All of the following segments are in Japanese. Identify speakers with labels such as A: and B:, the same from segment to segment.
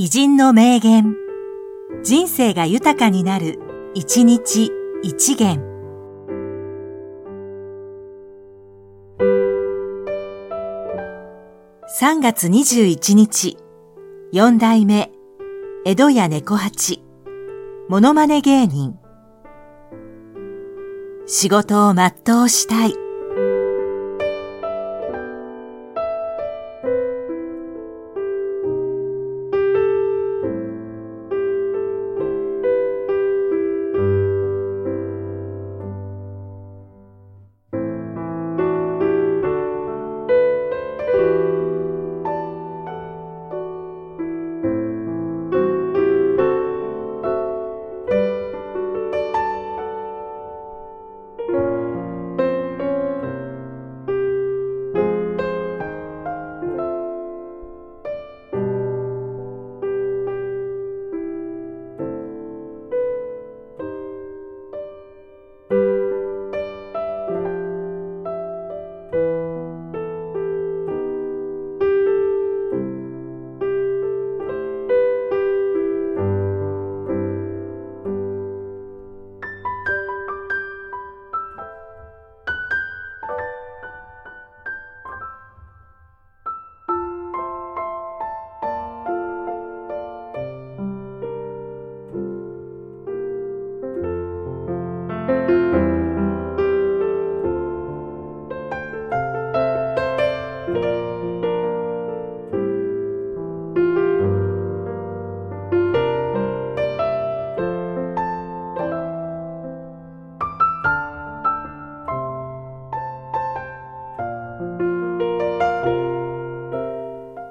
A: 偉人の名言。人生が豊かになる、一日一元。3月21日、四代目、江戸屋猫八、モノマネ芸人。仕事を全うしたい。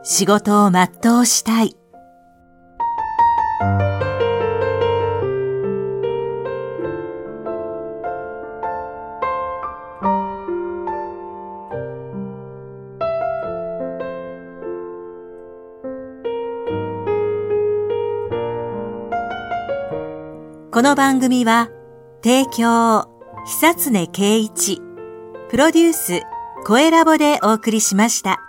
A: 仕事を全うしたい。この番組は、提供、久常圭一、プロデュース、声ラボでお送りしました。